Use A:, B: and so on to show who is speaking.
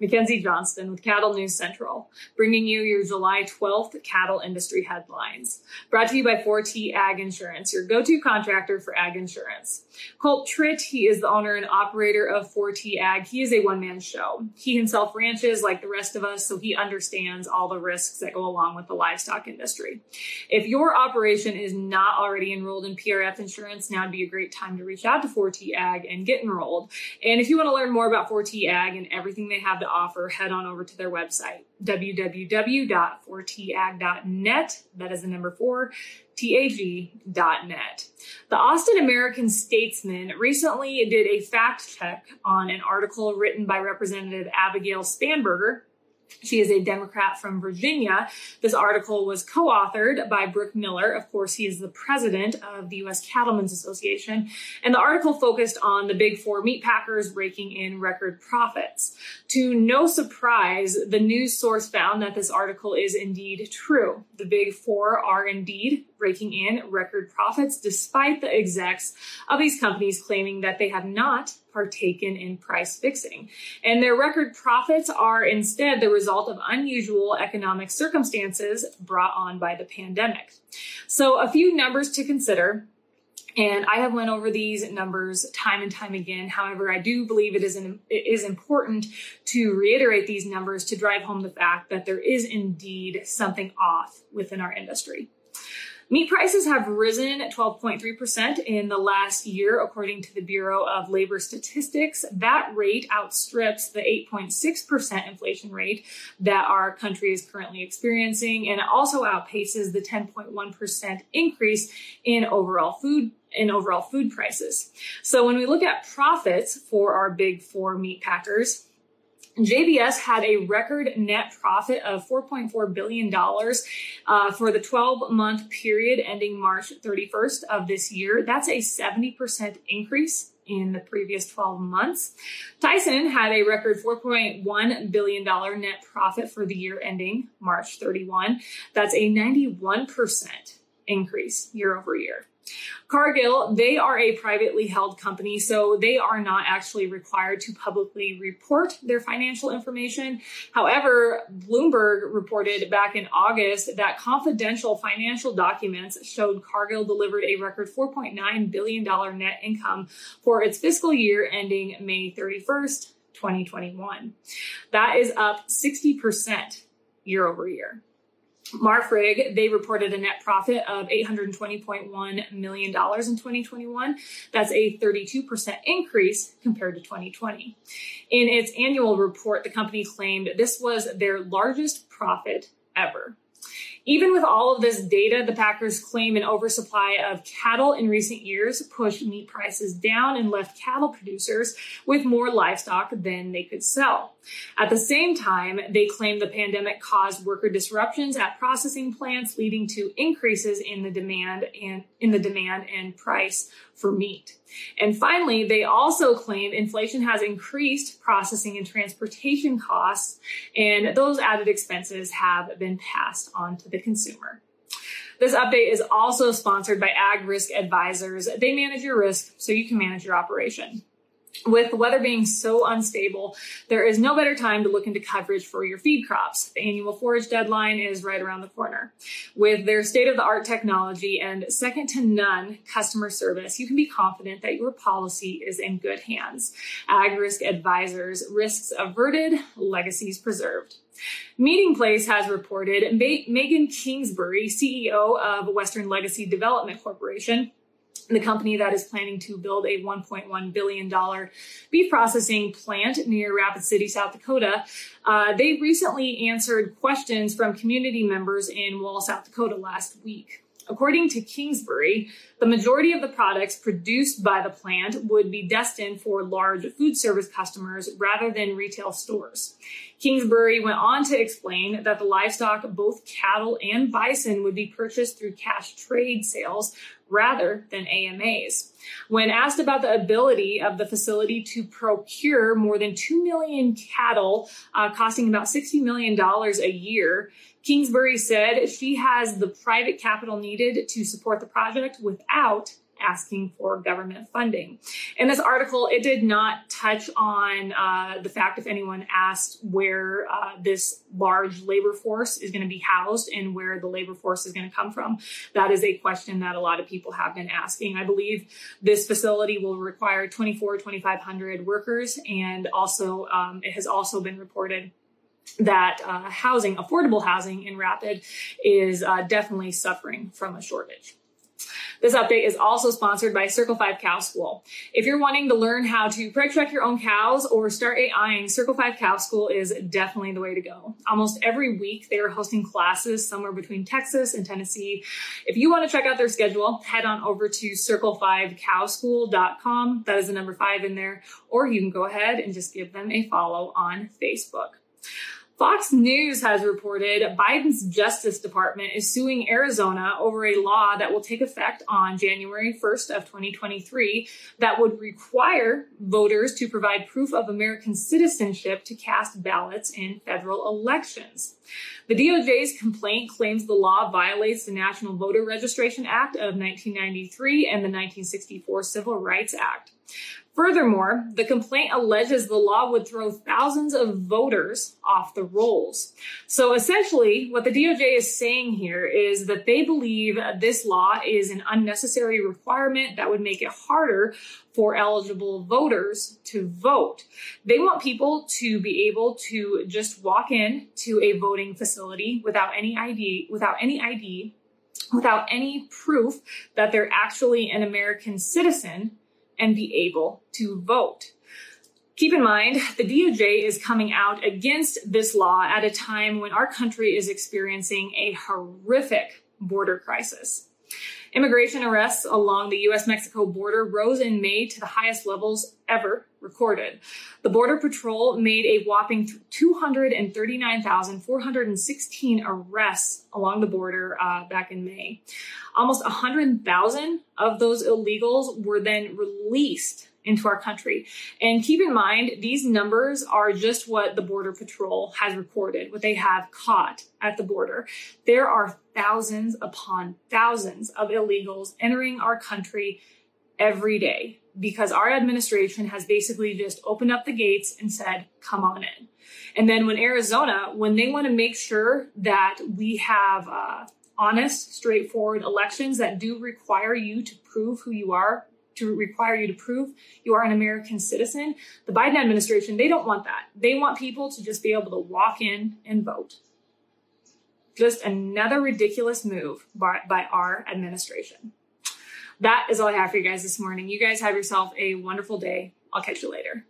A: Mackenzie Johnston with Cattle News Central, bringing you your July 12th cattle industry headlines. Brought to you by 4T Ag Insurance, your go-to contractor for ag insurance. Colt Tritt, he is the owner and operator of 4T Ag. He is a one-man show. He himself ranches like the rest of us, so he understands all the risks that go along with the livestock industry. If your operation is not already enrolled in PRF insurance, now would be a great time to reach out to 4T Ag and get enrolled. And if you want to learn more about 4T Ag and everything they have to offer, head on over to their website, www.4tag.net. That is the number four, tag.net. The Austin American Statesman recently did a fact check on an article written by Representative Abigail Spanberger she is a Democrat from Virginia. This article was co-authored by Brooke Miller. Of course, he is the president of the U.S. Cattlemen's Association. And the article focused on the big four meat packers raking in record profits. To no surprise, the news source found that this article is indeed true. The big four are indeed raking in record profits despite the execs of these companies claiming that they have not partaken in price fixing. And their record profits are instead the result of unusual economic circumstances brought on by the pandemic. So a few numbers to consider. And I have went over these numbers time and time again. However, I do believe it is, an, it is important to reiterate these numbers to drive home the fact that there is indeed something off within our industry. Meat prices have risen 12.3% in the last year, according to the Bureau of Labor Statistics. That rate outstrips the 8.6% inflation rate that our country is currently experiencing, and also outpaces the 10.1% increase in overall food in overall food prices. So when we look at profits for our big four meat packers, JBS had a record net profit of $4.4 billion uh, for the 12 month period ending March 31st of this year. That's a 70% increase in the previous 12 months. Tyson had a record $4.1 billion net profit for the year ending March 31. That's a 91% increase year over year. Cargill, they are a privately held company, so they are not actually required to publicly report their financial information. However, Bloomberg reported back in August that confidential financial documents showed Cargill delivered a record $4.9 billion net income for its fiscal year ending May 31st, 2021. That is up 60% year over year. Marfrig, they reported a net profit of $820.1 million in 2021. That's a 32% increase compared to 2020. In its annual report, the company claimed this was their largest profit ever. Even with all of this data, the Packers claim an oversupply of cattle in recent years pushed meat prices down and left cattle producers with more livestock than they could sell. At the same time, they claim the pandemic caused worker disruptions at processing plants, leading to increases in the demand and in the demand and price for meat. And finally, they also claim inflation has increased processing and transportation costs, and those added expenses have been passed on to the consumer. This update is also sponsored by Ag Risk Advisors. They manage your risk so you can manage your operation. With the weather being so unstable, there is no better time to look into coverage for your feed crops. The annual forage deadline is right around the corner. With their state of the art technology and second to none customer service, you can be confident that your policy is in good hands. Ag Risk Advisors, risks averted, legacies preserved. Meatingplace has reported Megan Kingsbury, CEO of Western Legacy Development Corporation, the company that is planning to build a $1.1 billion beef processing plant near Rapid City, South Dakota. Uh, they recently answered questions from community members in Wall, South Dakota last week. According to Kingsbury, the majority of the products produced by the plant would be destined for large food service customers rather than retail stores. Kingsbury went on to explain that the livestock, both cattle and bison, would be purchased through cash trade sales rather than AMAs. When asked about the ability of the facility to procure more than 2 million cattle, uh, costing about $60 million a year, Kingsbury said she has the private capital needed to support the project without asking for government funding. In this article, it did not touch on uh, the fact if anyone asked where uh, this large labor force is going to be housed and where the labor force is going to come from. That is a question that a lot of people have been asking. I believe this facility will require 24, 2,500 workers, and also um, it has also been reported that uh, housing, affordable housing in Rapid, is uh, definitely suffering from a shortage. This update is also sponsored by Circle 5 Cow School. If you're wanting to learn how to preg check your own cows or start AIing, Circle 5 Cow School is definitely the way to go. Almost every week they are hosting classes somewhere between Texas and Tennessee. If you want to check out their schedule, head on over to circle5cowschool.com. That is the number five in there. Or you can go ahead and just give them a follow on Facebook. Fox News has reported Biden's Justice Department is suing Arizona over a law that will take effect on January 1st of 2023 that would require voters to provide proof of American citizenship to cast ballots in federal elections. The DOJ's complaint claims the law violates the National Voter Registration Act of 1993 and the 1964 Civil Rights Act. Furthermore, the complaint alleges the law would throw thousands of voters off the rolls. So essentially, what the DOJ is saying here is that they believe this law is an unnecessary requirement that would make it harder for eligible voters to vote. They want people to be able to just walk in to a voting facility without any ID, without any ID, without any proof that they're actually an American citizen and be able to vote. Keep in mind, the DOJ is coming out against this law at a time when our country is experiencing a horrific border crisis. Immigration arrests along the US Mexico border rose in May to the highest levels ever recorded. The Border Patrol made a whopping 239,416 arrests along the border uh, back in May. Almost 100,000 of those illegals were then released into our country. And keep in mind, these numbers are just what the Border Patrol has recorded, what they have caught at the border. There are thousands upon thousands of illegals entering our country every day because our administration has basically just opened up the gates and said, come on in. And then when Arizona, when they want to make sure that we have uh, honest, straightforward elections that do require you to prove who you are, to require you to prove you are an American citizen, the Biden administration, they don't want that. They want people to just be able to walk in and vote. Just another ridiculous move by, by our administration. That is all I have for you guys this morning. You guys have yourself a wonderful day. I'll catch you later.